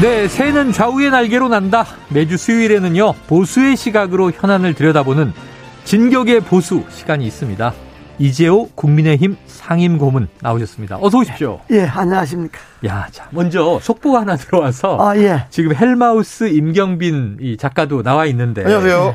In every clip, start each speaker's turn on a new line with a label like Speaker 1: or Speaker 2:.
Speaker 1: 네, 새는 좌우의 날개로 난다. 매주 수요일에는요, 보수의 시각으로 현안을 들여다보는 진격의 보수 시간이 있습니다. 이재호 국민의힘 상임 고문 나오셨습니다. 어서 오십시오.
Speaker 2: 예, 안녕하십니까.
Speaker 1: 야, 자, 먼저 속보가 하나 들어와서
Speaker 2: 아, 예.
Speaker 1: 지금 헬마우스 임경빈 이 작가도 나와 있는데
Speaker 3: 안녕하세요.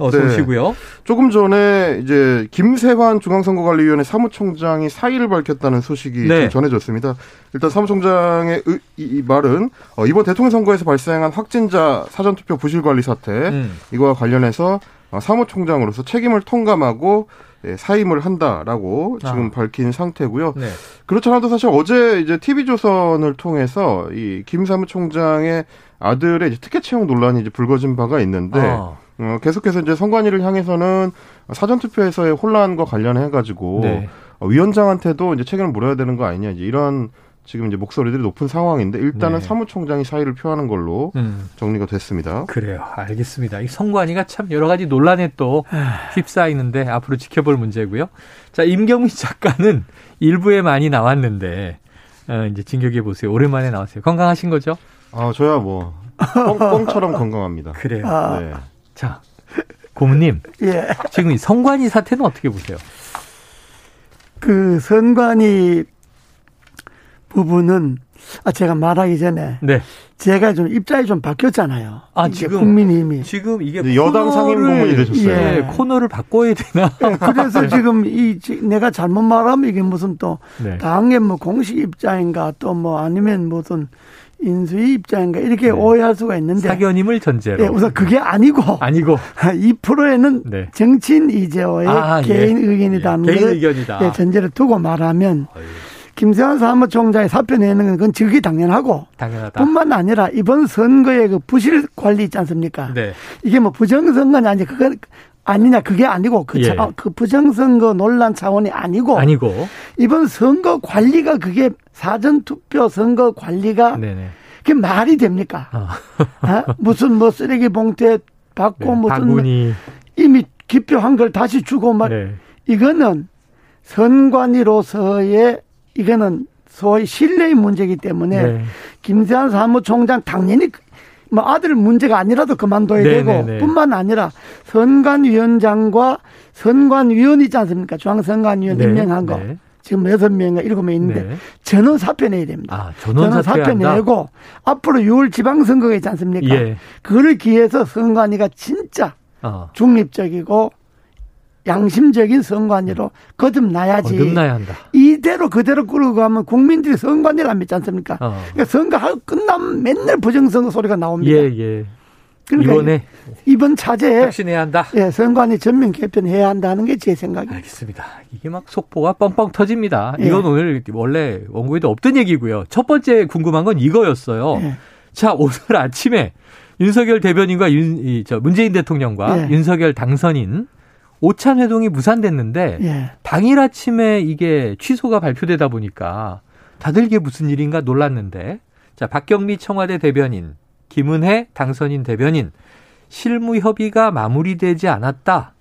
Speaker 1: 어서
Speaker 3: 네.
Speaker 1: 오시고요.
Speaker 3: 조금 전에 이제 김세환 중앙선거관리위원회 사무총장이 사의를 밝혔다는 소식이
Speaker 1: 네.
Speaker 3: 좀 전해졌습니다. 일단 사무총장의 의- 이, 이 말은 어, 이번 대통령 선거에서 발생한 확진자 사전투표 부실관리 사태
Speaker 1: 음.
Speaker 3: 이거와 관련해서 어, 사무총장으로서 책임을 통감하고 예, 사임을 한다라고 지금
Speaker 1: 아.
Speaker 3: 밝힌 상태고요.
Speaker 1: 네.
Speaker 3: 그렇지 않아도 사실 어제 이제 TV조선을 통해서 이 김 사무총장의 아들의 이제 특혜 채용 논란이 이제 불거진 바가 있는데
Speaker 1: 아,
Speaker 3: 어, 계속해서 이제 선관위를 향해서는 사전투표에서의 혼란과 관련해 가지고
Speaker 1: 네.
Speaker 3: 어, 위원장한테도 이제 책임을 물어야 되는 거 아니냐 이제 이런 지금 이제 목소리들이 높은 상황인데 일단은
Speaker 1: 네.
Speaker 3: 사무총장이 사의를 표하는 걸로
Speaker 1: 음.
Speaker 3: 정리가 됐습니다.
Speaker 1: 그래요. 알겠습니다. 이 선관위가 참 여러 가지 논란에 또 휩싸이는데 앞으로 지켜볼 문제고요. 자, 임경민 작가는 일부에 많이 나왔는데 어, 이제 진격해 보세요. 오랜만에 나왔어요. 건강하신 거죠?
Speaker 3: 아 저야 뭐 뻥, 뻥처럼 건강합니다.
Speaker 1: 그래요.
Speaker 2: 아,
Speaker 3: 네.
Speaker 1: 자, 고모님
Speaker 2: 예.
Speaker 1: 지금 이 선관위 사태는 어떻게 보세요?
Speaker 2: 그 선관위 부분은 아 제가 말하기 전에
Speaker 1: 네.
Speaker 2: 제가 좀 입장이 좀 바뀌었잖아요.
Speaker 1: 아, 지금?
Speaker 2: 국민의힘이.
Speaker 1: 지금 이게
Speaker 3: 여당
Speaker 1: 코너를-
Speaker 3: 상임 고문이 되셨어요.
Speaker 1: 예,
Speaker 2: 예.
Speaker 1: 코너를 바꿔야 되나?
Speaker 2: 예, 그래서 지금 이 지- 내가 잘못 말하면 이게 무슨 또
Speaker 1: 네.
Speaker 2: 당의 뭐 공식 입장인가 또 뭐 아니면 무슨 인수위 입장인가 이렇게
Speaker 1: 네.
Speaker 2: 오해할 수가 있는데
Speaker 1: 사견임을 전제로.
Speaker 2: 예, 우선 그게 아니고
Speaker 1: 아니고.
Speaker 2: 이 프로에는
Speaker 1: 네.
Speaker 2: 정치인 이재호의
Speaker 1: 아, 예.
Speaker 2: 개인 의견이라는
Speaker 1: 예, 개인
Speaker 2: 걸
Speaker 1: 의견이다.
Speaker 2: 예, 전제를 두고 말하면
Speaker 1: 어이,
Speaker 2: 김세환 사무총장이 사표 내는 건 그건 즉이 당연하고
Speaker 1: 당연하다.
Speaker 2: 뿐만 아니라 이번 선거의 그 부실 관리 있지 않습니까?
Speaker 1: 네.
Speaker 2: 이게 뭐 부정선거냐 아니 그거 아니냐 그게 아니고 그,
Speaker 1: 예.
Speaker 2: 차- 그 부정선거 논란 차원이 아니고
Speaker 1: 아니고.
Speaker 2: 이번 선거 관리가 그게 사전 투표 선거 관리가
Speaker 1: 네네.
Speaker 2: 그게 말이 됩니까?
Speaker 1: 어.
Speaker 2: 아? 무슨 뭐 쓰레기 봉투에 받고
Speaker 1: 네,
Speaker 2: 무슨
Speaker 1: 바구니.
Speaker 2: 이미 기표한 걸 다시 주고 말
Speaker 1: 네.
Speaker 2: 이거는 선관위로서의 이거는 소위 신뢰의 문제이기 때문에
Speaker 1: 네.
Speaker 2: 김세환 사무총장 당연히 그- 뭐 아들 문제가 아니라도 그만둬야
Speaker 1: 네,
Speaker 2: 되고
Speaker 1: 네, 네.
Speaker 2: 뿐만 아니라 선관위원장과 선관위원 있지 않습니까? 중앙선관위원
Speaker 1: 네,
Speaker 2: 임명한 거
Speaker 1: 네.
Speaker 2: 지금 여섯 명인가 일곱 명 있는데
Speaker 1: 네.
Speaker 2: 전원 사표 내야 됩니다.
Speaker 1: 아, 전원
Speaker 2: 전원 사표? 내고 앞으로 6월 지방선거가 있지 않습니까?
Speaker 1: 예.
Speaker 2: 그거를 기해서 선관위가 진짜
Speaker 1: 어.
Speaker 2: 중립적이고 양심적인 선관위로 거듭나야지.
Speaker 1: 거듭나야 한다.
Speaker 2: 이대로 그대로 끌고 가면 국민들이 선관위를 안 믿지 않습니까?
Speaker 1: 어.
Speaker 2: 그러니까 선거하고 끝나면 맨날 부정선거 소리가 나옵니다.
Speaker 1: 예, 예.
Speaker 2: 그러니까
Speaker 1: 이번에
Speaker 2: 이번 차제에
Speaker 1: 혁신해야 한다.
Speaker 2: 예, 선관위 전면 개편해야 한다는 게 제 생각입니다.
Speaker 1: 알겠습니다. 이게 막 속보가 뻥뻥 터집니다.
Speaker 2: 예.
Speaker 1: 이건 오늘 원래 원고에도 없던 얘기고요. 첫 번째 궁금한 건 이거였어요.
Speaker 2: 예.
Speaker 1: 자, 오늘 아침에 윤석열 대변인과 윤, 이, 저 문재인 대통령과
Speaker 2: 예.
Speaker 1: 윤석열 당선인 오찬 회동이 무산됐는데
Speaker 2: 예.
Speaker 1: 당일 아침에 이게 취소가 발표되다 보니까 다들 이게 무슨 일인가 놀랐는데 자 박경미 청와대 대변인 김은혜 당선인 대변인 실무 협의가 마무리되지 않았다.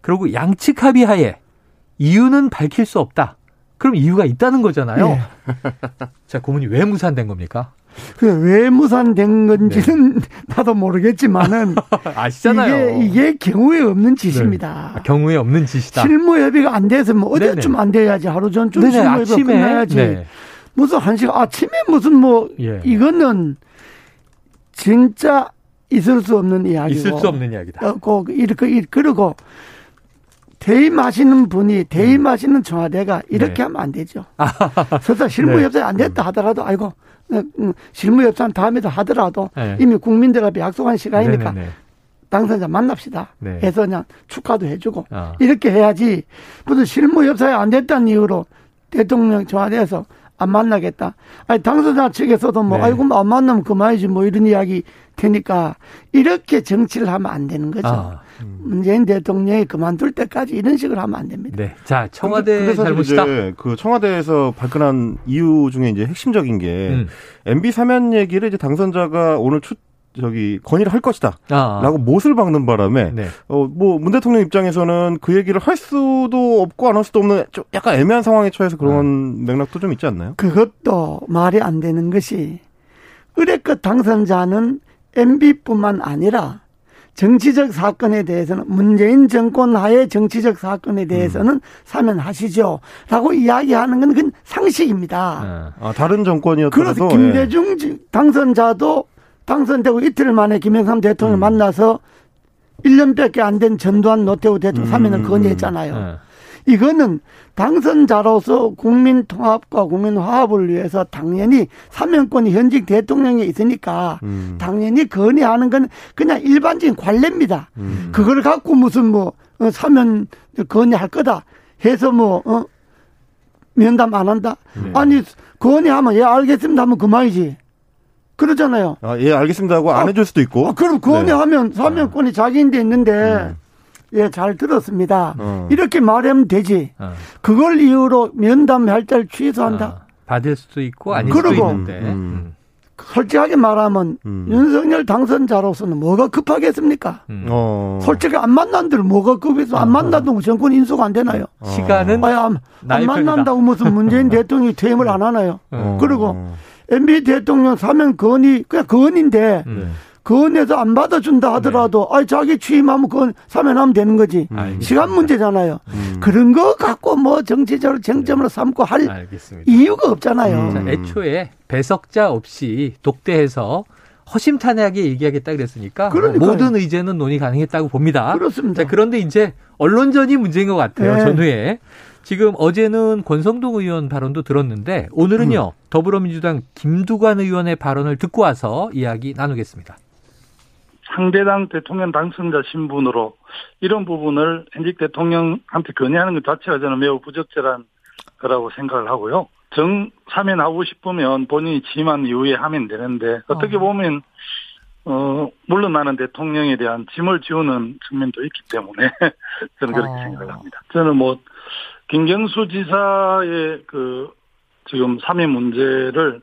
Speaker 1: 그리고 양측 합의하에 이유는 밝힐 수 없다. 그럼 이유가 있다는 거잖아요.
Speaker 2: 예.
Speaker 1: 자 고문이 왜 무산된 겁니까?
Speaker 2: 그왜 무산된 건지는 나도 모르겠지만은
Speaker 1: 아시잖아요.
Speaker 2: 이게 이게 경우에 없는 짓입니다.
Speaker 1: 아, 경우에 없는 짓이다.
Speaker 2: 실무 협의가 안 돼서 뭐 어제쯤. 안 돼야지 하루 전쯤 실무 협의가
Speaker 1: 아침에
Speaker 2: 끝나야지.
Speaker 1: 네.
Speaker 2: 무슨 한 시간 아침에 무슨 뭐
Speaker 1: 예.
Speaker 2: 이거는 진짜 있을 수 없는 이야기고
Speaker 1: 있을 수 없는 이야기다.
Speaker 2: 어, 꼭 이렇게 이- 그리고 대임하시는 분이 대임하시는 청와대가 이렇게
Speaker 1: 네.
Speaker 2: 하면 안 되죠. 설사 실무
Speaker 1: 네.
Speaker 2: 협상 안 됐다 하더라도 아이고 어, 음, 실무 협상 다음에도 하더라도
Speaker 1: 네.
Speaker 2: 이미 국민들 앞에 약속한 시간이니까
Speaker 1: 네네네.
Speaker 2: 당선자 만납시다.
Speaker 1: 네.
Speaker 2: 해서 그냥 축하도 해주고
Speaker 1: 아.
Speaker 2: 이렇게 해야지 무슨 실무 협상이 안 됐다는 이유로 대통령 청와대에서 안 만나겠다. 아니 당선자 측에서도 뭐
Speaker 1: 네.
Speaker 2: 아이고 뭐 안 만나면 그만이지 뭐 이런 이야기 되니까 이렇게 정치를 하면 안 되는 거죠.
Speaker 1: 아.
Speaker 2: 문재인 대통령이 그만둘 때까지 이런 식으로 하면 안 됩니다.
Speaker 1: 네. 자, 청와대 잘못이다.
Speaker 3: 그 청와대에서 발끈한 이유 중에 이제 핵심적인 게
Speaker 1: 음.
Speaker 3: MB 사면 얘기를 이제 당선자가 오늘 추 저기 건의를 할 것이다.
Speaker 1: 아.
Speaker 3: 라고 못을 박는 바람에
Speaker 1: 네.
Speaker 3: 어뭐 문 대통령 입장에서는 그 얘기를 할 수도 없고 안 할 수도 없는 좀 약간 애매한 상황에 처해서 그런 맥락도 좀 있지 않나요?
Speaker 2: 그것도 말이 안 되는 것이 의뢰껏 당선자는 MB뿐만 아니라 정치적 사건에 대해서는 문재인 정권 하에 정치적 사건에 대해서는 사면하시죠. 라고 이야기하는 건 그건 상식입니다.
Speaker 1: 아.
Speaker 3: 아, 다른 정권이었더라도
Speaker 2: 그래서 김대중 지- 당선자도 당선되고 이틀 만에 김영삼 대통령을
Speaker 3: 음.
Speaker 2: 만나서 1년밖에 안 된 전두환 노태우 대통령
Speaker 3: 음,
Speaker 2: 사면을
Speaker 3: 음,
Speaker 2: 건의했잖아요.
Speaker 1: 아.
Speaker 2: 이거는 당선자로서 국민 통합과 국민 화합을 위해서 당연히 사면권이 현직 대통령에 있으니까
Speaker 3: 음.
Speaker 2: 당연히 건의하는 건 그냥 일반적인 관례입니다.
Speaker 3: 음.
Speaker 2: 그걸 갖고 무슨 뭐 어, 사면 건의할 거다 해서 뭐 어, 면담 안 한다.
Speaker 3: 네.
Speaker 2: 아니 건의하면 예 알겠습니다 하면 그만이지. 그러잖아요.
Speaker 3: 아, 예, 알겠습니다 하고 안
Speaker 2: 어.
Speaker 3: 해줄 수도 있고.
Speaker 2: 아, 그럼 건의하면 사면권이 자기인데 있는데
Speaker 3: 음.
Speaker 2: 예 잘 들었습니다.
Speaker 3: 어.
Speaker 2: 이렇게 말하면 되지.
Speaker 1: 아.
Speaker 2: 그걸 이유로 면담 할자를 취소한다.
Speaker 1: 아. 받을 수도 있고 아닐
Speaker 2: 그러고.
Speaker 1: 수도 있는데.
Speaker 3: 음.
Speaker 1: 음.
Speaker 2: 솔직하게 말하면
Speaker 3: 음.
Speaker 2: 윤석열 당선자로서는 뭐가 급하겠습니까?
Speaker 1: 음.
Speaker 3: 어.
Speaker 2: 솔직히 안 만난들 뭐가 급해서 안 만나도 정권 인수가 안 되나요?
Speaker 1: 시간은
Speaker 2: 아니, 안, 안 만난다고 무슨 문재인 대통령이 퇴임을 안 하나요?
Speaker 3: 어.
Speaker 2: 그리고 MB 대통령 사면 건의 그냥 건인데
Speaker 1: 음.
Speaker 2: 건에서 안 받아준다 하더라도 아니 자기 취임하면 건 사면하면 되는 거지.
Speaker 1: 알겠습니다.
Speaker 2: 시간 문제잖아요.
Speaker 3: 음.
Speaker 2: 그런 거 갖고 뭐 정치적으로 쟁점으로 삼고 할
Speaker 1: 알겠습니다.
Speaker 2: 이유가 없잖아요.
Speaker 3: 음.
Speaker 1: 자, 애초에 배석자 없이 독대해서 허심탄회하게 얘기하겠다 그랬으니까 뭐
Speaker 2: 그러니까요.
Speaker 1: 모든 의제는 논의 가능했다고 봅니다.
Speaker 2: 그렇습니다.
Speaker 1: 자, 그런데 이제 언론전이 문제인 것 같아요.
Speaker 2: 네.
Speaker 1: 전후에. 지금 어제는 권성동 의원 발언도 들었는데 오늘은요 더불어민주당 김두관 의원의 발언을 듣고 와서 이야기 나누겠습니다.
Speaker 4: 상대당 대통령 당선자 신분으로 이런 부분을 현직 대통령한테 건의하는 것 자체가 저는 매우 부적절한 거라고 생각을 하고요. 정 사면 하고 싶으면 본인이 취임한 이후에 하면 되는데 어떻게
Speaker 2: 어.
Speaker 4: 보면 어 물론 나는 대통령에 대한 짐을 지우는 측면도 있기 때문에 저는 그렇게
Speaker 2: 어.
Speaker 4: 생각을 합니다. 저는 뭐 김경수 지사의 그 지금 사면 문제를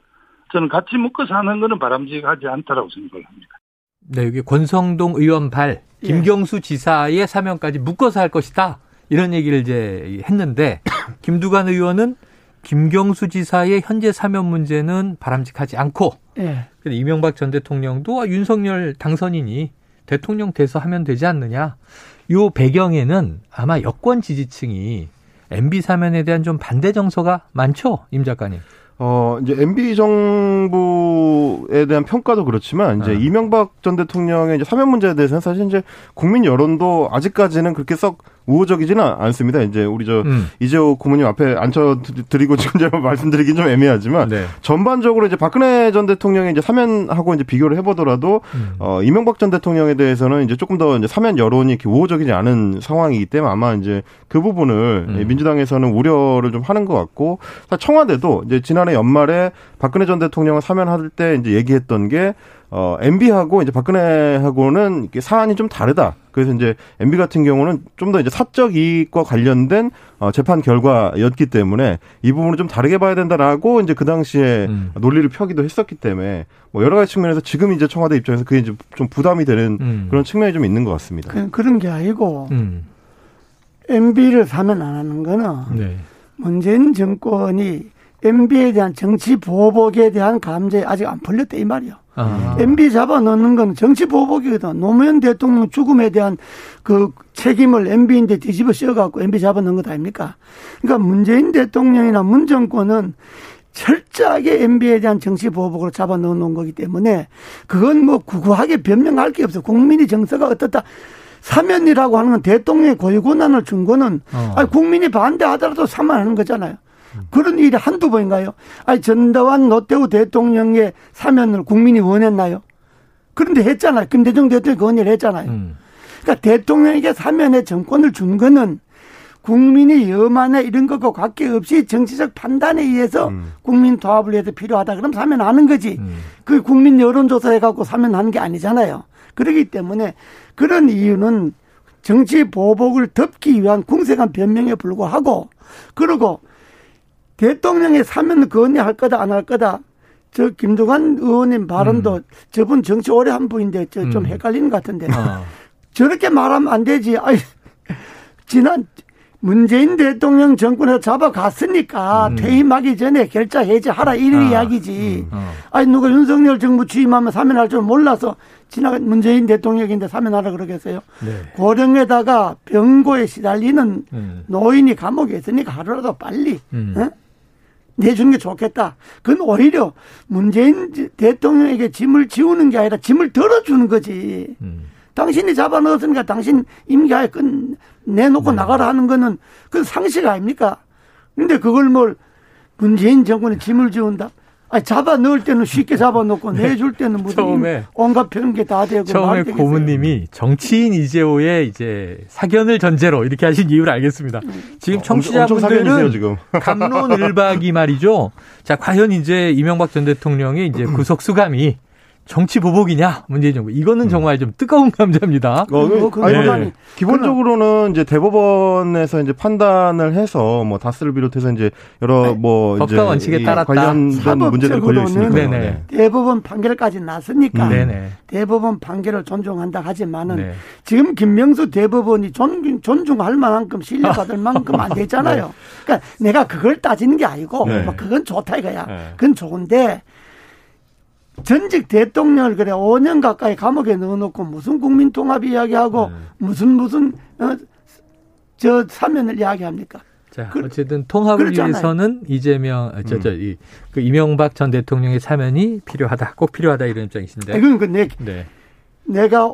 Speaker 4: 저는 같이 묶어서 하는 거는 바람직하지 않다라고 생각을 합니다.
Speaker 1: 네, 여기 권성동 의원 발
Speaker 2: 예.
Speaker 1: 김경수 지사의 사면까지 묶어서 할 것이다. 이런 얘기를 이제 했는데 김두관 의원은 김경수 지사의 현재 사면 문제는 바람직하지 않고
Speaker 2: 예.
Speaker 1: 근데 이명박 전 대통령도 아, 윤석열 당선인이 대통령 돼서 하면 되지 않느냐. 요 배경에는 아마 여권 지지층이 MB 사면에 대한 좀 반대 정서가 많죠, 임 작가님.
Speaker 3: 어, 이제 MB 정부에 대한 평가도 그렇지만 이제
Speaker 1: 아.
Speaker 3: 이명박 전 대통령의 이제 사면 문제에 대해서는 사실 이제 국민 여론도 아직까지는 그렇게 썩 우호적이지는 않습니다. 이제 우리 저
Speaker 1: 음.
Speaker 3: 이재호 고모님 앞에 앉혀드리고 지금 제가 말씀드리긴 좀 애매하지만
Speaker 1: 네.
Speaker 3: 전반적으로 이제 박근혜 전 대통령의 이제 사면하고 이제 비교를 해보더라도
Speaker 1: 음.
Speaker 3: 어, 이명박 전 대통령에 대해서는 이제 조금 더 이제 사면 여론이 이렇게 우호적이지 않은 상황이기 때문에 아마 이제 그 부분을
Speaker 1: 음.
Speaker 3: 민주당에서는 우려를 좀 하는 것 같고 청와대도 이제 지난해 연말에 박근혜 전 대통령을 사면할 때 이제 얘기했던 게 어, MB하고 이제 박근혜하고는 이렇게 사안이 좀 다르다. 그래서 이제 MB 같은 경우는 좀 더 이제 사적 이익과 관련된 어, 재판 결과였기 때문에 이 부분을 좀 다르게 봐야 된다라고 이제 그 당시에
Speaker 1: 음.
Speaker 3: 논리를 펴기도 했었기 때문에 뭐 여러 가지 측면에서 지금 이제 청와대 입장에서 그게 이제 좀 부담이 되는
Speaker 1: 음.
Speaker 3: 그런 측면이 좀 있는 것 같습니다.
Speaker 2: 그, 그런 게 아니고
Speaker 1: 음.
Speaker 2: MB를 사면 안 하는 거는
Speaker 1: 네.
Speaker 2: 문재인 정권이 MB에 대한 정치 보복에 대한 감정이 아직 안 풀렸다 이 말이요.
Speaker 1: 아.
Speaker 2: MB 잡아 넣는 건 정치 보복이거든. 노무현 대통령 죽음에 대한 그 책임을 MB인데 뒤집어 씌워갖고 MB 잡아 넣은 것 아닙니까? 그러니까 문재인 대통령이나 문 정권은 철저하게 MB에 대한 정치 보복으로 잡아 넣어 놓은 거기 때문에 그건 뭐 구구하게 변명할 게 없어. 국민의 정서가 어떻다. 사면이라고 하는 건 대통령의 고유 권한을 준 거는
Speaker 1: 어.
Speaker 2: 아니 국민이 반대하더라도 사면하는 거잖아요. 그런 일이 한두 번인가요? 아니 전두환 노태우 대통령의 사면을 국민이 원했나요? 그런데 했잖아요. 김대중 대통령이 건의를 했잖아요.
Speaker 1: 음.
Speaker 2: 그러니까 대통령에게 사면의 정권을 준 거는 국민이 여만에 이런 것과 관계없이 정치적 판단에 의해서
Speaker 3: 음.
Speaker 2: 국민 통합을 위해서 필요하다. 그럼 사면하는 거지.
Speaker 1: 음.
Speaker 2: 그 국민 여론조사 해 갖고 사면하는 게 아니잖아요. 그렇기 때문에 그런 이유는 정치 보복을 덮기 위한 궁색한 변명에 불구하고 그리고 대통령의 사면 건의할 거다 안 할 거다. 저 김두관 의원님 발언도 저분 정치 오래 한 분인데 저좀
Speaker 1: 음.
Speaker 2: 헷갈리는 것 같은데
Speaker 1: 어.
Speaker 2: 저렇게 말하면 안 되지. 아이, 지난 문재인 대통령 정권에서 잡아갔으니까
Speaker 1: 음.
Speaker 2: 퇴임하기 전에 결자 해제하라 이런
Speaker 1: 아.
Speaker 2: 이야기지.
Speaker 1: 어.
Speaker 2: 아니 누가 윤석열 정부 취임하면 사면할 줄 몰라서 지나간 문재인 대통령인데 사면하라 그러겠어요.
Speaker 1: 네.
Speaker 2: 고령에다가 병고에 시달리는
Speaker 1: 음.
Speaker 2: 노인이 감옥에 있으니까 하루라도 빨리
Speaker 1: 음.
Speaker 2: 어? 내주는 게 좋겠다. 그건 오히려 문재인 대통령에게 짐을 지우는 게 아니라 짐을 덜어주는 거지.
Speaker 1: 음.
Speaker 2: 당신이 잡아 넣었으니까 당신 임기하에 끝 내놓고
Speaker 1: 네.
Speaker 2: 나가라 하는 거는 그건 상식 아닙니까? 근데 그걸 뭘 문재인 정권에 짐을 지운다? 아니, 잡아 넣을 때는 쉽게 잡아 놓고 내줄 때는 무슨
Speaker 1: 네. 처음에-
Speaker 2: 온갖 편게 다 되고
Speaker 1: 처음에. 고문님이 정치인 이재호의 이제 사견을 전제로 이렇게 하신 이유를 알겠습니다. 지금
Speaker 3: 사견이세요
Speaker 1: 청취자분들은
Speaker 3: 지금.
Speaker 1: 감론을박이 말이죠. 자, 과연 이제 이명박 전 대통령의 이제 구속 수감이 정치 보복이냐 문재인 정부 이거는 정말 좀 뜨거운 감자입니다.
Speaker 3: 어,
Speaker 2: 뭐 그건
Speaker 3: 아니,
Speaker 2: 논란이-
Speaker 3: 기본적으로는 이제 대법원에서 이제 판단을 해서 뭐 다스를 비롯해서 이제 여러 뭐
Speaker 1: 법과
Speaker 3: 이제
Speaker 1: 원칙에
Speaker 3: 이
Speaker 1: 따랐다.
Speaker 3: 관련된 문제들이 걸려 있으니까.
Speaker 1: 사법적으로는 네네.
Speaker 2: 대법원 판결까지 났으니까
Speaker 3: 음.
Speaker 1: 네네.
Speaker 2: 대법원 판결을 존중한다 하지만은
Speaker 1: 네.
Speaker 2: 지금 김명수 대법원이 존중, 존중할 만큼 신뢰받을 만큼 안 됐잖아요. 그러니까 내가 그걸 따지는 게 아니고
Speaker 3: 네.
Speaker 2: 뭐 그건 좋다 이거야.
Speaker 1: 네.
Speaker 2: 그건 좋은데 전직 대통령을 그래 5년 가까이 감옥에 넣어놓고 무슨 국민 통합 이야기하고
Speaker 1: 네.
Speaker 2: 무슨 무슨 어, 저 사면을 이야기합니까?
Speaker 1: 자,
Speaker 2: 그-
Speaker 1: 어쨌든 통합을
Speaker 2: 그렇잖아요.
Speaker 1: 위해서는 이재명, 아, 저, 저, 이, 그 이명박 전 대통령의 사면이 필요하다, 꼭 필요하다 이런 입장이신데.
Speaker 2: 이건 그 내,
Speaker 1: 네.
Speaker 2: 내가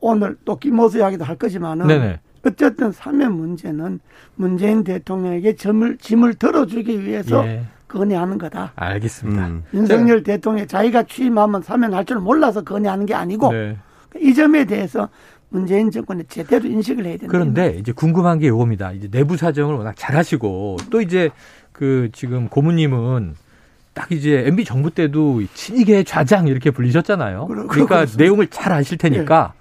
Speaker 2: 오늘 또 김모수 이야기도 할 거지만은
Speaker 1: 네네.
Speaker 2: 어쨌든 사면 문제는 문재인 대통령에게 짐을, 짐을 덜어주기 위해서
Speaker 1: 예,
Speaker 2: 건의하는 거다.
Speaker 1: 알겠습니다.
Speaker 3: 음.
Speaker 2: 윤석열 대통령 자기가 취임하면 사면할 줄 몰라서 건의하는 게 아니고
Speaker 1: 네.
Speaker 2: 이 점에 대해서 문재인 정권이 제대로 인식을 해야 된다.
Speaker 1: 그런데 이제 궁금한 게 이겁니다. 이제 내부 사정을 워낙 잘하시고 또 이제 그 지금 고모님은 딱 이제 MB 정부 때도 친이계 좌장 이렇게 불리셨잖아요.
Speaker 2: 그러-
Speaker 1: 그러니까
Speaker 2: 그렇습니다.
Speaker 1: 내용을 잘 아실 테니까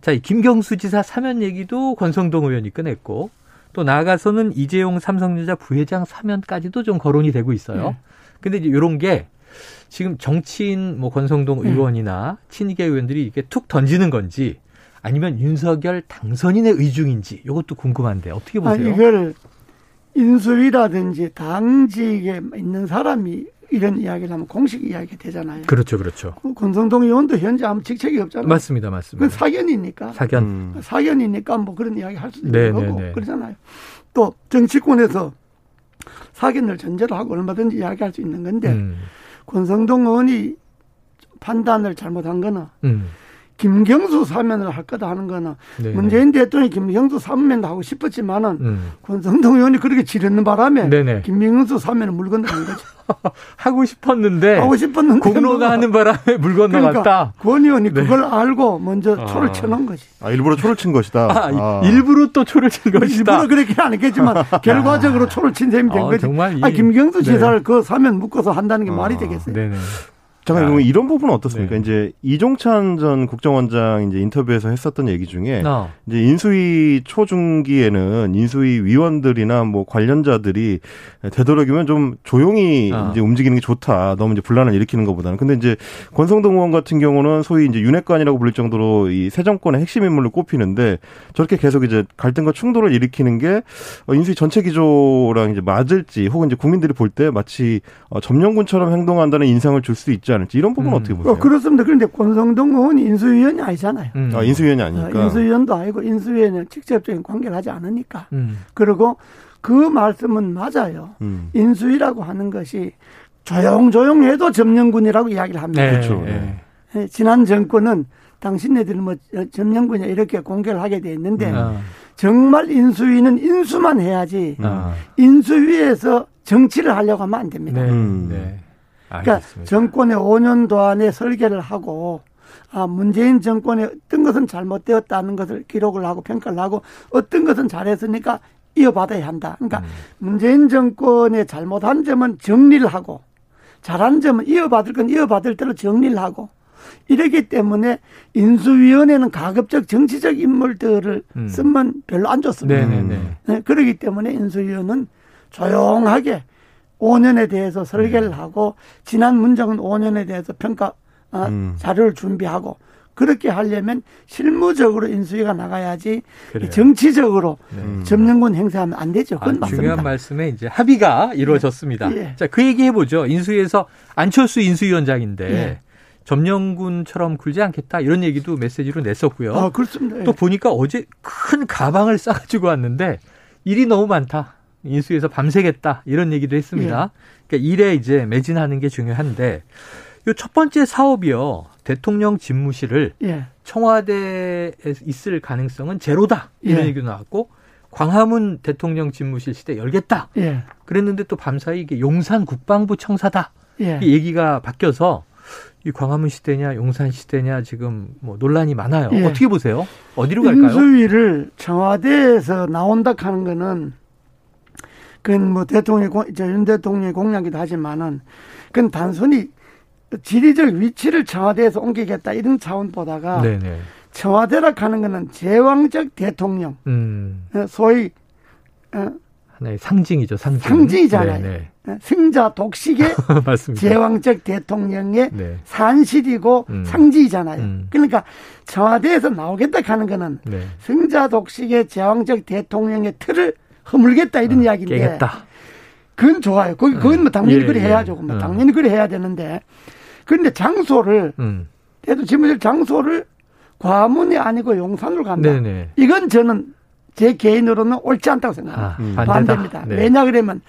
Speaker 1: 자, 이 김경수 지사 사면 얘기도 권성동 의원이 꺼냈고 또 나아가서는 이재용 삼성전자 부회장 사면까지도 좀 거론이 되고 있어요.
Speaker 2: 네.
Speaker 1: 근데 이제 이런 게 지금 정치인 뭐 권성동
Speaker 2: 네.
Speaker 1: 의원이나 친이계 의원들이 이렇게 툭 던지는 건지 아니면 윤석열 당선인의 의중인지 이것도 궁금한데 어떻게
Speaker 2: 아,
Speaker 1: 보세요?
Speaker 2: 이걸 인수위라든지 당직에 있는 사람이 이런 이야기를 하면 공식 이야기가 되잖아요.
Speaker 1: 그렇죠, 그렇죠.
Speaker 2: 그 권성동 의원도 현재 아무 직책이 없잖아요.
Speaker 1: 맞습니다,
Speaker 2: 그건
Speaker 1: 맞습니다.
Speaker 2: 사견이니까.
Speaker 1: 사견.
Speaker 3: 음.
Speaker 2: 사견이니까 뭐 그런 이야기 할 수도
Speaker 1: 네,
Speaker 2: 있는
Speaker 1: 네,
Speaker 2: 거고
Speaker 1: 네.
Speaker 2: 그러잖아요. 또 정치권에서 사견을 전제로 하고 얼마든지 이야기할 수 있는 건데
Speaker 1: 음,
Speaker 2: 권성동 의원이 판단을 잘못한 거는
Speaker 1: 음,
Speaker 2: 김경수 사면을 할 거다 하는 거는
Speaker 1: 네,
Speaker 2: 문재인 대통령이 김경수 사면 하고 싶었지만은
Speaker 1: 음.
Speaker 2: 권성동 의원이 그렇게 지르는 바람에
Speaker 1: 네네.
Speaker 2: 김경수 사면을 물 건너간 거죠.
Speaker 1: 하고 싶었는데
Speaker 2: 하고 싶었는데
Speaker 1: 공로가
Speaker 2: 뭐.
Speaker 1: 하는 바람에 물 건너갔다.
Speaker 2: 그러니까 권 의원이
Speaker 1: 네.
Speaker 2: 그걸 알고 먼저 초를
Speaker 1: 아.
Speaker 2: 쳐놓은 거지.
Speaker 3: 아, 일부러 초를 친 것이다.
Speaker 1: 아, 일부러 또 초를 친 것이다.
Speaker 2: 일부러 그렇게는 안 했겠지만 결과적으로 초를 친 셈이 된
Speaker 1: 아,
Speaker 2: 거지.
Speaker 1: 정말 이-
Speaker 2: 아, 김경수
Speaker 1: 네.
Speaker 2: 지사를 그 사면 묶어서 한다는 게
Speaker 3: 아,
Speaker 2: 말이 되겠어요.
Speaker 1: 네네.
Speaker 3: 잠깐
Speaker 1: 아.
Speaker 3: 그러면 이런 부분은 어떻습니까?
Speaker 1: 네.
Speaker 3: 이제 이종찬 전 국정원장 이제 인터뷰에서 했었던 얘기 중에
Speaker 1: 어.
Speaker 3: 이제 인수위 초중기에는 인수위 위원들이나 뭐 관련자들이 되도록이면 좀 조용히
Speaker 1: 아.
Speaker 3: 이제 움직이는 게 좋다. 너무 이제 분란을 일으키는 것보다는. 근데 이제 권성동 의원 같은 경우는 소위 이제 윤핵관이라고 불릴 정도로 이 새 정권의 핵심 인물로 꼽히는데 저렇게 계속 이제 갈등과 충돌을 일으키는 게 어, 인수위 전체 기조랑 이제 맞을지 혹은 이제 국민들이 볼 때 마치 어, 점령군처럼 행동한다는 인상을 줄 수 있지 않을지 이런 부분 은
Speaker 1: 음.
Speaker 3: 어떻게 보세요?
Speaker 2: 어, 그렇습니다. 그런데 권성동 의원이 인수위원이 아니잖아요.
Speaker 1: 음.
Speaker 3: 아, 인수위원이
Speaker 2: 어,
Speaker 3: 아니니까.
Speaker 2: 인수위원도 아니고 인수위에는 직접적인 관계를 하지 않으니까.
Speaker 1: 음.
Speaker 2: 그리고 그 말씀은 맞아요.
Speaker 3: 음.
Speaker 2: 인수위라고 하는 것이 조용조용해도 점령군이라고 이야기를 합니다.
Speaker 1: 네.
Speaker 3: 그렇죠.
Speaker 1: 네.
Speaker 2: 예, 지난 정권은 당신네들은 뭐 점령군이야 이렇게 공개를 하게 돼 있는데
Speaker 1: 아,
Speaker 2: 정말 인수위는 인수만 해야지
Speaker 1: 아.
Speaker 2: 인수위에서 정치를 하려고 하면 안 됩니다.
Speaker 1: 네.
Speaker 2: 그러니까
Speaker 1: 알겠습니다.
Speaker 2: 정권의 5년 동안에 설계를 하고 아, 문재인 정권의 어떤 것은 잘못되었다는 것을 기록을 하고 평가를 하고 어떤 것은 잘했으니까 이어받아야 한다. 그러니까 음. 문재인 정권의 잘못한 점은 정리를 하고 잘한 점은 이어받을 건 이어받을 대로 정리를 하고 이러기 때문에 인수위원회는 가급적 정치적 인물들을 음. 쓰면 별로 안 좋습니다. 네네네. 네, 그러기 때문에 인수위원은 조용하게 5년에 대해서 설계를 네. 하고 지난 문정은 5년에 대해서 평가 어, 음. 자료를 준비하고 그렇게 하려면 실무적으로 인수위가 나가야지 그래요. 정치적으로 네. 음. 점령군 행사하면 안 되죠. 그건 아,
Speaker 1: 중요한 말씀에 이제 합의가 이루어졌습니다. 예. 자, 그 얘기 해보죠. 인수위에서 안철수 인수위원장인데 예. 점령군처럼 굴지 않겠다 이런 얘기도 메시지로 냈었고요.
Speaker 2: 아, 그렇습니다.
Speaker 1: 또 보니까 어제 큰 가방을 싸가지고 왔는데 일이 너무 많다. 인수위에서 밤새겠다 이런 얘기도 했습니다. 예. 그러니까 일에 이제 매진하는 게 중요한데 요 첫 번째 사업이요 대통령 집무실을 예. 청와대에 있을 가능성은 제로다 이런 예. 얘기도 나왔고 광화문 대통령 집무실 시대 열겠다. 예. 그랬는데 또 밤사이 이게 용산 국방부 청사다. 예. 이 얘기가 바뀌어서 이 광화문 시대냐 용산 시대냐 지금 뭐 논란이 많아요. 예. 어떻게 보세요? 어디로 갈까요?
Speaker 2: 인수위를 청와대에서 나온다 하는 거는 그건 뭐 대통령, 저윤 대통령의 공약이기도 하지만은 그건 단순히 지리적 위치를 청와대에서 옮기겠다 이런 차원보다가 네네. 청와대라 하는 거는 제왕적 대통령, 음. 어, 소위
Speaker 1: 어, 하나의 상징이죠, 상징.
Speaker 2: 상징이잖아요. 네네. 어, 승자 독식의 제왕적 대통령의 네. 산실이고 음. 상징이잖아요. 음. 그러니까 청와대에서 나오겠다 하는 거는 네. 승자 독식의 제왕적 대통령의 틀을 허물겠다 이런 어, 이야기인데. 깨겠다. 그건 좋아요. 거기 그건 뭐 당연히 예, 그래 예. 해야죠. 뭐 어. 당연히 그래 해야 되는데. 그런데 장소를 음. 대도 집무실 장소를 과문이 아니고 용산으로 간다. 네네. 이건 저는 제 개인으로는 옳지 않다고 생각합니다. 아, 음. 반대입니다. 네. 왜냐 그러면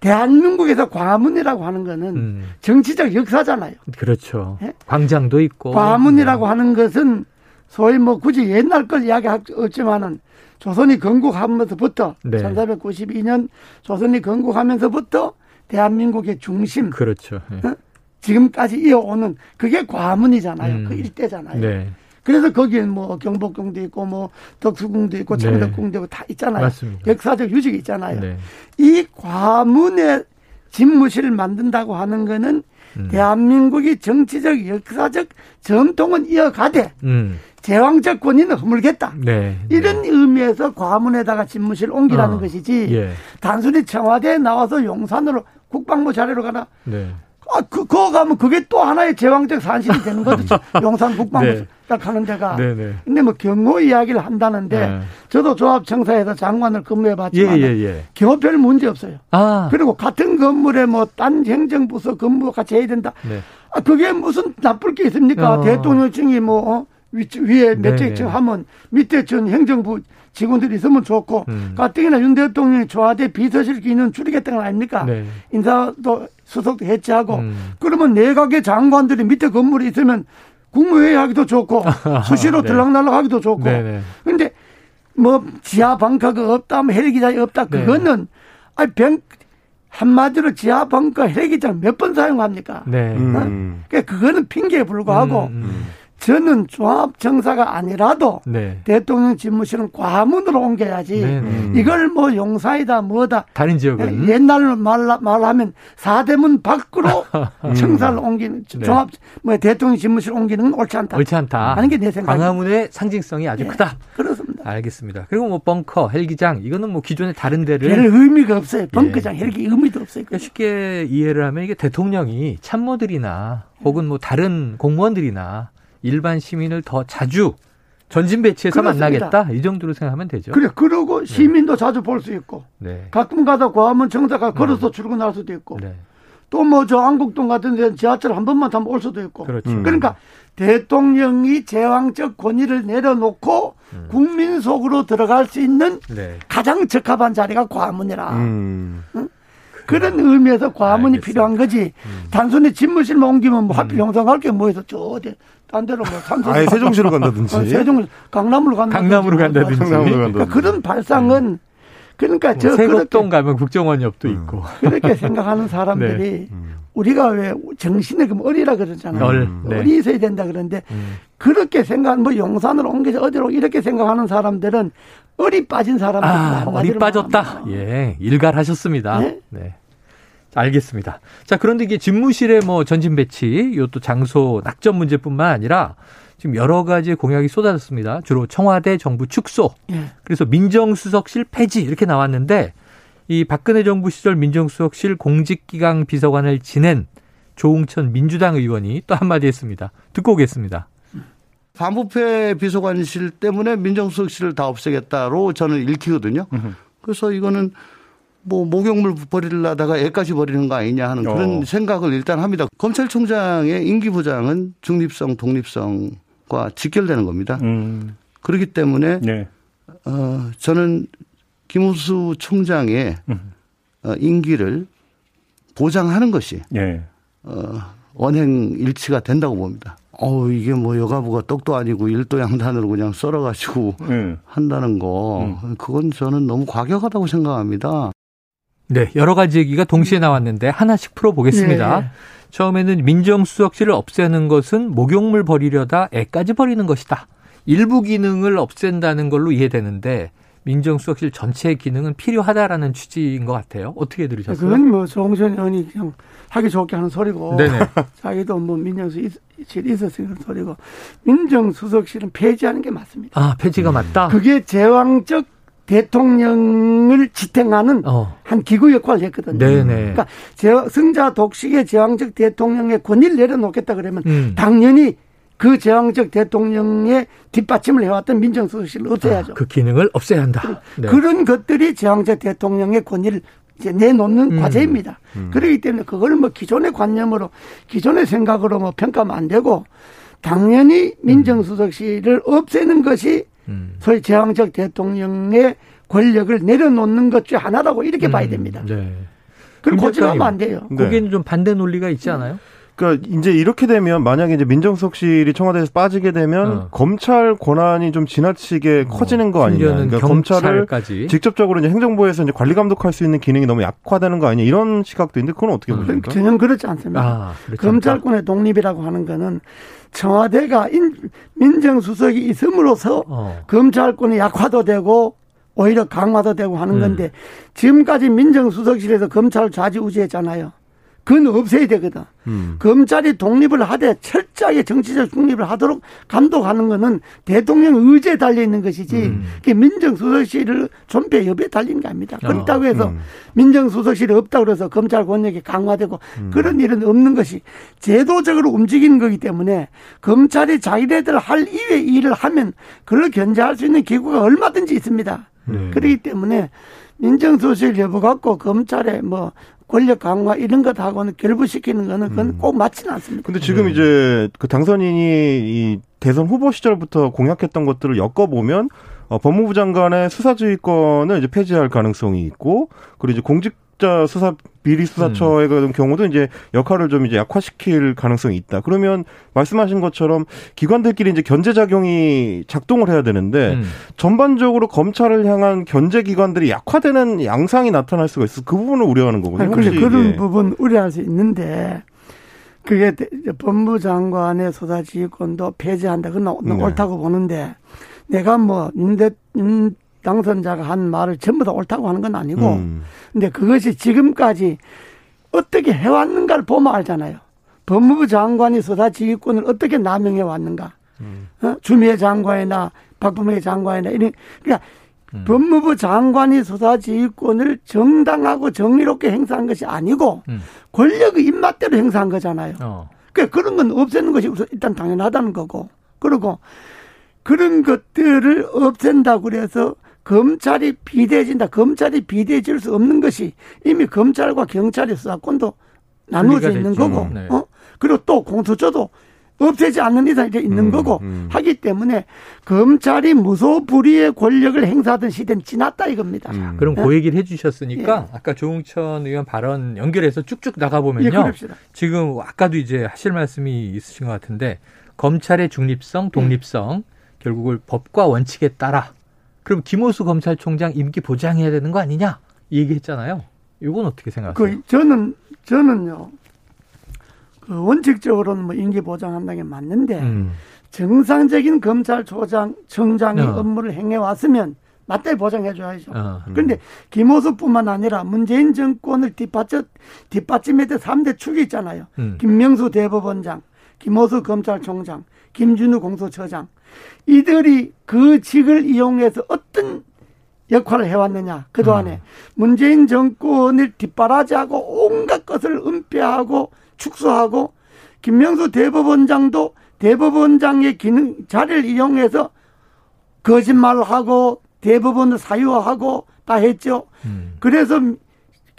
Speaker 2: 대한민국에서 과문이라고 하는 거는 음. 정치적 역사잖아요.
Speaker 1: 그렇죠. 네? 광장도 있고.
Speaker 2: 과문이라고 네. 하는 것은 소위 뭐 굳이 옛날 걸 이야기하지만은 조선이 건국하면서부터 네. 1492년 조선이 건국하면서부터 대한민국의 중심
Speaker 1: 그렇죠. 네. 어?
Speaker 2: 지금까지 이어오는 그게 과문이잖아요. 음. 그 일대잖아요. 네. 그래서 거기에 뭐 경복궁도 있고 뭐 덕수궁도 있고 네. 창덕궁도 있고 다 있잖아요. 맞습니다. 역사적 유적이 있잖아요. 네. 이 과문의 집무실을 만든다고 하는 거는 음. 대한민국이 정치적 역사적 전통은 이어가되 음. 제왕적 권위는 허물겠다. 네, 이런 네. 의미에서 과문에다가 집무실 옮기라는 어, 것이지 예. 단순히 청와대에 나와서 용산으로 국방부 자리로 가나 네. 아, 그, 그거 가면 그게 또 하나의 제왕적 산실이 되는 거죠. 용산 국방부 네. 딱 가는 데가. 네네. 네. 근데 뭐 경호 이야기를 한다는데 네. 저도 조합청사에서 장관을 근무해 봤지만 예, 예, 예. 경호 별 문제 없어요. 아. 그리고 같은 건물에 뭐 딴 행정부서 근무 같이 해야 된다. 네. 아, 그게 무슨 나쁠 게 있습니까? 어. 대통령층이 뭐, 어? 위, 위에 몇층 네. 하면 밑에 전 행정부 직원들이 있으면 좋고 음. 가뜩이나 윤 대통령이 청와대 비서실 기능 줄이겠다는 거 아닙니까? 네. 인사도 수석도 해체하고 음. 그러면 내각의 장관들이 밑에 건물이 있으면 국무회의 하기도 좋고 수시로 네. 들락날락 하기도 좋고 그런데 네, 네. 뭐 지하 방카가 없다 뭐 헬기장이 없다 네. 그거는 아니 병 한마디로 지하 벙커 헬기장 몇 번 사용합니까? 네. 음. 어? 그러니까 그거는 핑계에 불과하고 음, 음. 저는 종합정사가 아니라도 네. 대통령 집무실은 과문으로 옮겨야지 네, 네. 이걸 뭐 용사이다 뭐다
Speaker 1: 다른 지역은
Speaker 2: 옛날로 말, 말하면 사대문 밖으로 음. 청사를 옮기는 네. 종합 뭐 대통령 집무실 옮기는 건 옳지 않다.
Speaker 1: 옳지 않다.
Speaker 2: 하는 게 내 생각.
Speaker 1: 광화문의 상징성이 아주 네, 크다.
Speaker 2: 그렇습니다.
Speaker 1: 알겠습니다. 그리고 뭐 벙커, 헬기장 이거는 뭐 기존의 다른 데를
Speaker 2: 별 의미가 없어요. 벙커장, 예. 헬기 의미도 없어요.
Speaker 1: 그러니까 쉽게 이해를 하면 이게 대통령이 참모들이나 혹은 뭐 다른 공무원들이나 일반 시민을 더 자주 전진 배치해서 그렇습니다. 만나겠다 이 정도로 생각하면 되죠.
Speaker 2: 그래 그러고 네. 시민도 네. 자주 볼 수 있고 네. 가끔 가다 과하면 정사가 네. 걸어서 출근할 수도 있고 네. 또뭐 저 안국동 같은 데는 지하철 한 번만 타면 올 수도 있고 그렇죠. 음. 그러니까 대통령이 제왕적 권위를 내려놓고 음. 국민 속으로 들어갈 수 있는 네. 가장 적합한 자리가 과문이라. 음. 응? 그런 의미에서 과문이 알겠습니다. 필요한 거지. 음. 단순히 집무실만 옮기면 뭐 하필 영상할 음. 게뭐 해서 저 어디 딴 데로 뭐
Speaker 3: 삼성. 아예 세종시로 간다든지. 어,
Speaker 2: 세종 강남으로 간다든지.
Speaker 1: 강남으로 간다든지. 강남으로
Speaker 2: 간다든지. 그러니까 그런 발상은 그러니까 저
Speaker 1: 세곡동 가면 국정원 옆도
Speaker 3: 음.
Speaker 1: 있고.
Speaker 2: 그렇게 생각하는 사람들이
Speaker 1: 네.
Speaker 3: 음.
Speaker 2: 우리가 왜 정신에 그 어리라 그러잖아요.
Speaker 1: 얼.
Speaker 3: 음.
Speaker 1: 네.
Speaker 2: 어리 있어야 된다 그러는데
Speaker 1: 음.
Speaker 2: 그렇게 생각 뭐 용산으로 옮겨서 어디로 이렇게 생각하는 사람들은 어리 빠진 사람들
Speaker 1: 아, 어리 빠졌다. 예, 일갈하셨습니다.
Speaker 2: 네?
Speaker 1: 네. 자, 알겠습니다. 자, 그런데 이게 집무실의 뭐 전진 배치, 요 또 장소 낙점 문제뿐만 아니라 지금 여러 가지 공약이 쏟아졌습니다. 주로 청와대 정부 축소,
Speaker 2: 예.
Speaker 1: 그래서 민정수석실 폐지 이렇게 나왔는데 이 박근혜 정부 시절 민정수석실 공직기강 비서관을 지낸 조웅천 민주당 의원이 또 한마디 했습니다. 듣고 오겠습니다.
Speaker 5: 반부패 비서관실 때문에 민정수석실을 다 없애겠다로 저는 읽히거든요. 그래서 이거는 뭐 목욕물 버리려다가 애까지 버리는 거 아니냐 하는 그런
Speaker 3: 어.
Speaker 5: 생각을 일단 합니다. 검찰총장의 임기 부장은 중립성, 독립성과 직결되는 겁니다.
Speaker 6: 음,
Speaker 5: 그렇기 때문에
Speaker 6: 네.
Speaker 5: 어 저는 김우수 총장의
Speaker 6: 음.
Speaker 5: 어, 임기를 보장하는 것이
Speaker 6: 예.
Speaker 5: 어, 원행 일치가 된다고 봅니다. 어우, 이게 뭐 여가부가 떡도 아니고 일도 양단으로 그냥 썰어가지고
Speaker 6: 음.
Speaker 5: 한다는 거, 그건 저는 너무 과격하다고 생각합니다.
Speaker 1: 네, 여러 가지 얘기가 동시에 나왔는데 하나씩 풀어보겠습니다.
Speaker 2: 예.
Speaker 1: 처음에는 민정수석실을 없애는 것은 목욕물 버리려다 애까지 버리는 것이다. 일부 기능을 없앤다는 걸로 이해되는데 민정수석실 전체의 기능은 필요하다라는 취지인 것 같아요. 어떻게 들으셨어요?
Speaker 2: 그건 뭐 조홍천 의원이 그냥 하기 좋게 하는 소리고
Speaker 1: 네네.
Speaker 2: 자기도 뭐 민정수석실 있었으니 그런 소리고 민정수석실은 폐지하는 게 맞습니다.
Speaker 1: 아, 폐지가 맞다.
Speaker 2: 그게 제왕적 대통령을 지탱하는
Speaker 1: 어,
Speaker 2: 한 기구 역할을 했거든요.
Speaker 1: 네네.
Speaker 2: 그러니까 제- 승자 독식의 제왕적 대통령의 권위를 내려놓겠다 그러면
Speaker 1: 음.
Speaker 2: 당연히 그 제왕적 대통령의 뒷받침을 해왔던 민정수석실을 없애야죠.
Speaker 1: 아, 그 기능을 없애야 한다. 네.
Speaker 2: 그런 것들이 제왕적 대통령의 권위를 이제 내놓는
Speaker 1: 음.
Speaker 2: 과제입니다. 그렇기 때문에 그걸 뭐 기존의 관념으로 기존의 생각으로 뭐 평가하면 안 되고 당연히 민정수석실을 없애는 것이
Speaker 1: 음.
Speaker 2: 소위 제왕적 대통령의 권력을 내려놓는 것 중 하나라고 이렇게 봐야 됩니다.
Speaker 1: 네.
Speaker 2: 그걸
Speaker 1: 김
Speaker 2: 고집하면 안. 돼요.
Speaker 3: 네.
Speaker 1: 거기에는 좀 반대 논리가 있지 않아요?
Speaker 3: 그러니까 이제 이렇게 되면 만약에 이제 민정수석실이 청와대에서 빠지게 되면
Speaker 1: 어.
Speaker 3: 검찰 권한이 좀 지나치게 커지는 거 아니냐. 그러니까 검찰을. 직접적으로 이제 행정부에서 이제 관리 감독할 수 있는 기능이 너무 약화되는 거 아니냐 이런 시각도 있는데 그건 어떻게 보십니까?
Speaker 2: 전혀 그렇지 않습니다.
Speaker 1: 아, 그렇지
Speaker 2: 검찰권의 독립이라고 하는 거는 청와대가 인- 민정수석이 있음으로써
Speaker 1: 어.
Speaker 2: 검찰권이 약화도 되고 오히려 강화도 되고 하는
Speaker 1: 음.
Speaker 2: 건데 지금까지 민정수석실에서 검찰을 좌지우지했잖아요. 그건 없애야 되거든.
Speaker 3: 음.
Speaker 2: 검찰이 독립을 하되 철저하게 정치적 중립을 하도록 감독하는 거는 대통령 의지에 달려 있는 것이지
Speaker 1: 음.
Speaker 2: 그게 민정수석실을 존폐 여부에 달린 게 아닙니다.
Speaker 1: 어.
Speaker 2: 그렇다고 해서
Speaker 3: 음.
Speaker 2: 민정수석실이 없다고 그래서 검찰 권력이 강화되고 그런 일은 없는 것이 제도적으로 움직이는 거기 때문에 검찰이 자기네들 할 이외의 일을 하면 그걸 견제할 수 있는 기구가 얼마든지 있습니다.
Speaker 1: 네.
Speaker 2: 그렇기 때문에 민정수석실 여부 갖고 검찰의 뭐 권력 강화 이런 것하고는 결부시키는 거는 그건 꼭 맞지는 않습니다.
Speaker 3: 근데 지금 이제 그 당선인이 이 대선 후보 시절부터 공약했던 것들을 엮어보면 어, 법무부 장관의 수사지휘권을 이제 폐지할 가능성이 있고 그리고 이제 공직 자 수사 비리 수사처의 음. 경우도 이제 역할을 좀 이제 약화시킬 가능성이 있다. 그러면 말씀하신 것처럼 기관들끼리 이제 견제 작용이 작동을 해야 되는데
Speaker 1: 음.
Speaker 3: 전반적으로 검찰을 향한 견제 기관들이 약화되는 양상이 나타날 수가 있어. 그 부분을 우려하는 거거든요.
Speaker 2: 아니,
Speaker 3: 혹시,
Speaker 2: 그런
Speaker 3: 예.
Speaker 2: 부분 우려할 수 있는데 그게 대- 법무부 장관의 수사지휘권도 폐지한다. 그건
Speaker 3: 네.
Speaker 2: 옳다고 보는데 내가 뭐 임대 임 당선자가 한 말을 전부 다 옳다고 하는 건 아니고
Speaker 3: 음.
Speaker 2: 근데 그것이 지금까지 어떻게 해왔는가를 보면 알잖아요. 법무부 장관이 수사지휘권을 어떻게 남용해 왔는가. 어? 주미애 장관이나 박범계 장관이나 이런 그러니까 법무부 장관이 수사지휘권을 정당하고 정의롭게 행사한 것이 아니고
Speaker 1: 음.
Speaker 2: 권력의 입맛대로 행사한 거잖아요.
Speaker 1: 어.
Speaker 2: 그러니까 그런 건 없애는 것이 우선 일단 당연하다는 거고. 그리고 그런 것들을 없앤다고 그래서 검찰이 비대해진다. 검찰이 비대해질 수 없는 것이 이미 검찰과 경찰의 수사권도 나누어져 있는
Speaker 1: 됐죠.
Speaker 2: 거고.
Speaker 1: 네.
Speaker 2: 어? 그리고 또 공수처도 없애지 않는 이상 이제 있는
Speaker 3: 음,
Speaker 2: 거고
Speaker 3: 음.
Speaker 2: 하기 때문에 검찰이 무소불위의 권력을 행사하던 시대는 지났다 이겁니다.
Speaker 3: 음.
Speaker 1: 그럼
Speaker 2: 예.
Speaker 1: 그 얘기를 해주셨으니까 아까 조홍천 의원 발언 연결해서 쭉쭉 나가보면요.
Speaker 2: 예.
Speaker 1: 지금 아까도 이제 하실 말씀이 있으신 것 같은데 검찰의 중립성, 독립성 결국을 법과 원칙에 따라 그럼 김호수 검찰총장 임기 보장해야 되는 거 아니냐? 이 얘기했잖아요. 이건 어떻게 생각하세요?
Speaker 2: 그 저는 저는요. 그 원칙적으로는 뭐 임기 보장한다는 게 맞는데
Speaker 1: 음.
Speaker 2: 정상적인 검찰총장 청장이
Speaker 1: 어.
Speaker 2: 업무를 행해 왔으면 맞대 보장해 줘야죠.
Speaker 1: 어.
Speaker 2: 그런데 김호수뿐만 아니라 문재인 정권을 뒷받쳐 뒷받침했던 3대 축이 있잖아요.
Speaker 1: 음.
Speaker 2: 김명수 대법원장, 김호수 검찰총장, 김준우 공수처장. 이들이 그 직을 이용해서 어떤 역할을 해왔느냐. 그동안에 문재인 정권을 뒷바라지하고 온갖 것을 은폐하고 축소하고 김명수 대법원장도 대법원장의 기능, 자리를 이용해서 거짓말을 하고 대법원을 사유화하고 다 했죠.
Speaker 1: 음.
Speaker 2: 그래서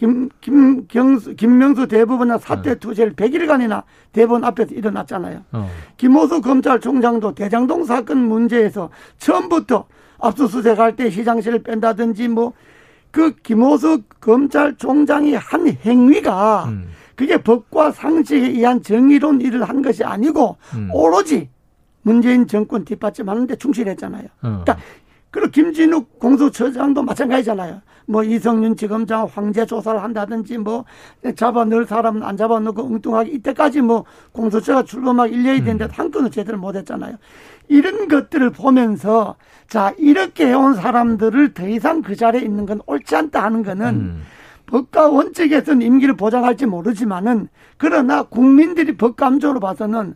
Speaker 2: 김, 김, 경수, 김명수 대법원장 사퇴 투쟁을 100일간이나 대법원 앞에서 일어났잖아요.
Speaker 1: 어.
Speaker 2: 김호수 검찰총장도 대장동 사건 문제에서 처음부터 압수수색할 때 시장실을 뺀다든지 뭐 그 김호수 검찰총장이 한 행위가
Speaker 1: 음.
Speaker 2: 그게 법과 상식에 의한 정의로운 일을 한 것이 아니고
Speaker 1: 음.
Speaker 2: 오로지 문재인 정권 뒷받침하는데 충실했잖아요.
Speaker 1: 어.
Speaker 2: 그러니까 그리고 김진욱 공수처장도 마찬가지잖아요. 뭐 이성윤 지검장 황제 조사를 한다든지 뭐 잡아 넣을 사람은 안 잡아 넣고 엉뚱하게 이때까지 뭐 공수처가 출범하기 1년이 됐는데 한 건은 제대로 못 했잖아요. 이런 것들을 보면서 자 이렇게 해온 사람들을 더 이상 그 자리에 있는 건 옳지 않다 하는 거는
Speaker 1: 음.
Speaker 2: 법과 원칙에서는 임기를 보장할지 모르지만은 그러나 국민들이 법감정으로 봐서는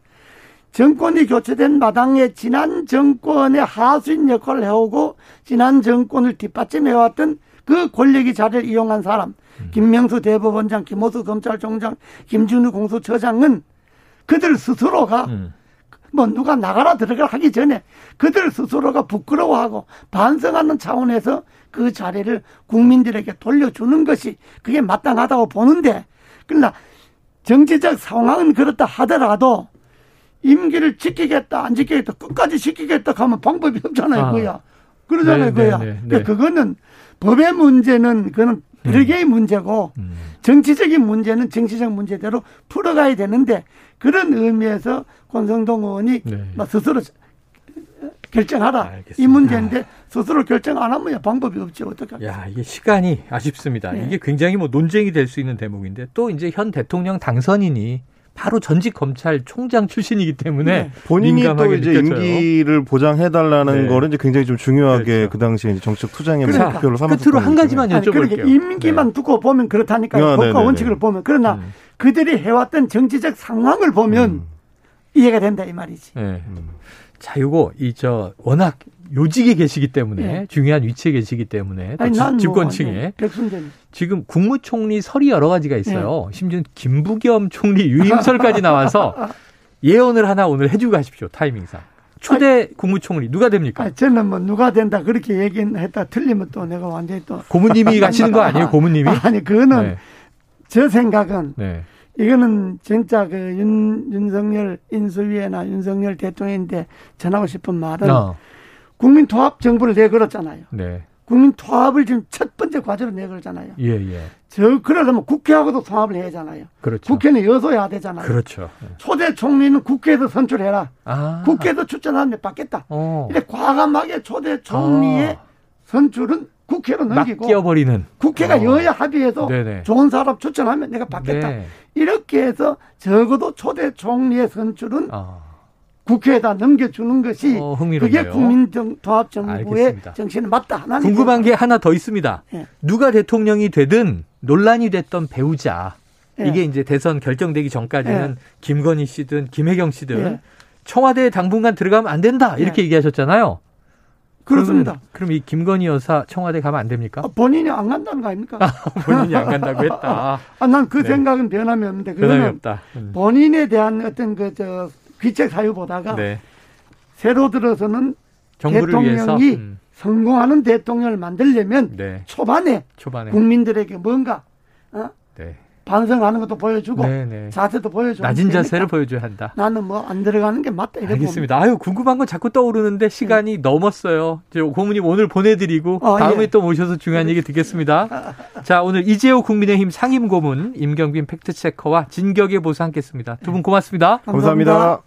Speaker 2: 정권이 교체된 마당에 지난 정권의 하수인 역할을 해오고 지난 정권을 뒷받침해왔던 그 권력의 자리를 이용한 사람 김명수 대법원장, 김호수 검찰총장, 김준우 공수처장은 그들 스스로가
Speaker 1: 음.
Speaker 2: 뭐 누가 나가라 들어가라 하기 전에 그들 스스로가 부끄러워하고 반성하는 차원에서 그 자리를 국민들에게 돌려주는 것이 그게 마땅하다고 보는데 그러나 정치적 상황은 그렇다 하더라도 임기를 지키겠다 안 지키겠다 끝까지 지키겠다 하면 방법이 없잖아요
Speaker 1: 아.
Speaker 2: 그야 그러잖아요
Speaker 1: 네,
Speaker 2: 그야
Speaker 1: 네, 네,
Speaker 2: 그거는 법의 문제는 그거는 별개의 문제고
Speaker 1: 음.
Speaker 2: 정치적인 문제는 정치적 문제대로 풀어가야 되는데 그런 의미에서 권성동 의원이
Speaker 1: 네.
Speaker 2: 막 스스로 결정하라
Speaker 1: 알겠습니다.
Speaker 2: 이 문제인데 스스로 결정 안 하면 방법이 없지 어떡하겠어요.
Speaker 1: 야, 이게 시간이 아쉽습니다.
Speaker 2: 네.
Speaker 1: 이게 굉장히 뭐 논쟁이 될 수 있는 대목인데 또 이제 현 대통령 당선인이 바로 전직 검찰총장 출신이기 때문에
Speaker 2: 네.
Speaker 3: 본인이 또 이제
Speaker 1: 느껴져요.
Speaker 3: 임기를 보장해달라는
Speaker 1: 네.
Speaker 3: 거를 이제 굉장히 좀 중요하게
Speaker 1: 그렇죠.
Speaker 3: 그 당시에 이제 정치적 투쟁의
Speaker 2: 그러니까.
Speaker 3: 목표로 삼았던
Speaker 1: 끝으로 한 가지만
Speaker 2: 아니, 그러니까
Speaker 1: 여쭤볼게요.
Speaker 2: 임기만 두고 보면 그렇다니까요.
Speaker 3: 아,
Speaker 2: 법과. 원칙을 보면 그러나
Speaker 1: 음.
Speaker 2: 그들이 해왔던 정치적 상황을 보면
Speaker 3: 음.
Speaker 2: 이해가 된다 이 말이지.
Speaker 1: 네. 자, 요거 이 저 워낙 요직에 계시기 때문에
Speaker 2: 네.
Speaker 1: 중요한 위치에 계시기 때문에 또
Speaker 2: 아니
Speaker 1: 지-
Speaker 2: 난 뭐,
Speaker 1: 집권층에
Speaker 2: 네,
Speaker 1: 지금 국무총리 설이 여러 가지가 있어요.
Speaker 2: 네.
Speaker 1: 심지어 김부겸 총리 유임설까지 나와서 예언을 하나 오늘 해주고 가십시오. 타이밍상. 초대 국무총리 누가 됩니까?
Speaker 2: 아, 저는 뭐 누가 된다 그렇게 얘기는 했다 틀리면 또 내가 완전히 또
Speaker 1: 고모님이 가시는 거 아니에요? 고모님이?
Speaker 2: 아니 그거는
Speaker 1: 네.
Speaker 2: 저 생각은
Speaker 1: 네.
Speaker 2: 이거는 진짜 그 윤, 윤석열 인수위나 윤석열 대통령인데 전하고 싶은 말은
Speaker 1: 어.
Speaker 2: 국민 통합 정부를 내걸었잖아요.
Speaker 1: 네.
Speaker 2: 국민 통합을 지금 첫 번째 과제로 내걸잖아요.
Speaker 1: 예, 예.
Speaker 2: 저 그러려면 국회하고도 통합을 해야 하잖아요.
Speaker 1: 그렇죠.
Speaker 2: 국회는 여소야 되잖아요.
Speaker 1: 그렇죠.
Speaker 2: 초대 총리는 국회에서 선출해라.
Speaker 1: 아.
Speaker 2: 국회에서 추천하면 받겠다.
Speaker 1: 어.
Speaker 2: 이래 과감하게 초대 총리의
Speaker 1: 아.
Speaker 2: 선출은 국회로 넘기고
Speaker 1: 맡겨버리는.
Speaker 2: 국회가
Speaker 1: 어.
Speaker 2: 여야 합의해서
Speaker 1: 네네.
Speaker 2: 좋은 사람 추천하면 내가 받겠다.
Speaker 1: 네.
Speaker 2: 이렇게 해서 적어도 초대 총리의 선출은
Speaker 1: 아.
Speaker 2: 국회에다 넘겨주는 것이
Speaker 1: 어.
Speaker 2: 그게 국민통합정부의. 정신은 맞다.
Speaker 1: 궁금한 게 하나 더 있습니다.
Speaker 2: 예.
Speaker 1: 누가 대통령이 되든 논란이 됐던 배우자.
Speaker 2: 예.
Speaker 1: 이게 이제 대선 결정되기 전까지는 김건희 씨든 김혜경 씨든
Speaker 2: 예.
Speaker 1: 청와대에 당분간 들어가면 안 된다. 이렇게 얘기하셨잖아요.
Speaker 2: 그렇습니다.
Speaker 1: 그럼 이 김건희 여사 청와대 가면 안 됩니까?
Speaker 2: 아, 본인이 안 간다는 거 아닙니까?
Speaker 1: 본인이 안 간다고 했다.
Speaker 2: 아, 난그
Speaker 1: 네.
Speaker 2: 생각은 변함이 없는데
Speaker 1: 변함이 없다. 음.
Speaker 2: 본인에 대한 어떤 그 저 귀책 사유 보다가
Speaker 1: 네.
Speaker 2: 새로 들어서는 대통령이
Speaker 1: 음,
Speaker 2: 성공하는 대통령을 만들려면
Speaker 1: 네.
Speaker 2: 초반에
Speaker 1: 초반에
Speaker 2: 국민들에게 뭔가. 반성하는 것도 보여주고
Speaker 1: 네, 네.
Speaker 2: 자세도 보여주고
Speaker 1: 낮은
Speaker 2: 그러니까
Speaker 1: 자세를 보여줘야 한다.
Speaker 2: 나는 뭐 안 들어가는 게 맞다 이렇게
Speaker 1: 알겠습니다. 아유 궁금한 건 자꾸 떠오르는데 시간이 넘었어요. 저 고모님 오늘 보내드리고
Speaker 2: 어,
Speaker 1: 다음에
Speaker 2: 예.
Speaker 1: 또 모셔서 중요한 얘기 듣겠습니다. 자 오늘 이재호 국민의힘 상임 고문 임경빈 팩트체커와 진격의 보수 함께했습니다. 두 분 고맙습니다.
Speaker 2: 봅니다.
Speaker 3: 감사합니다.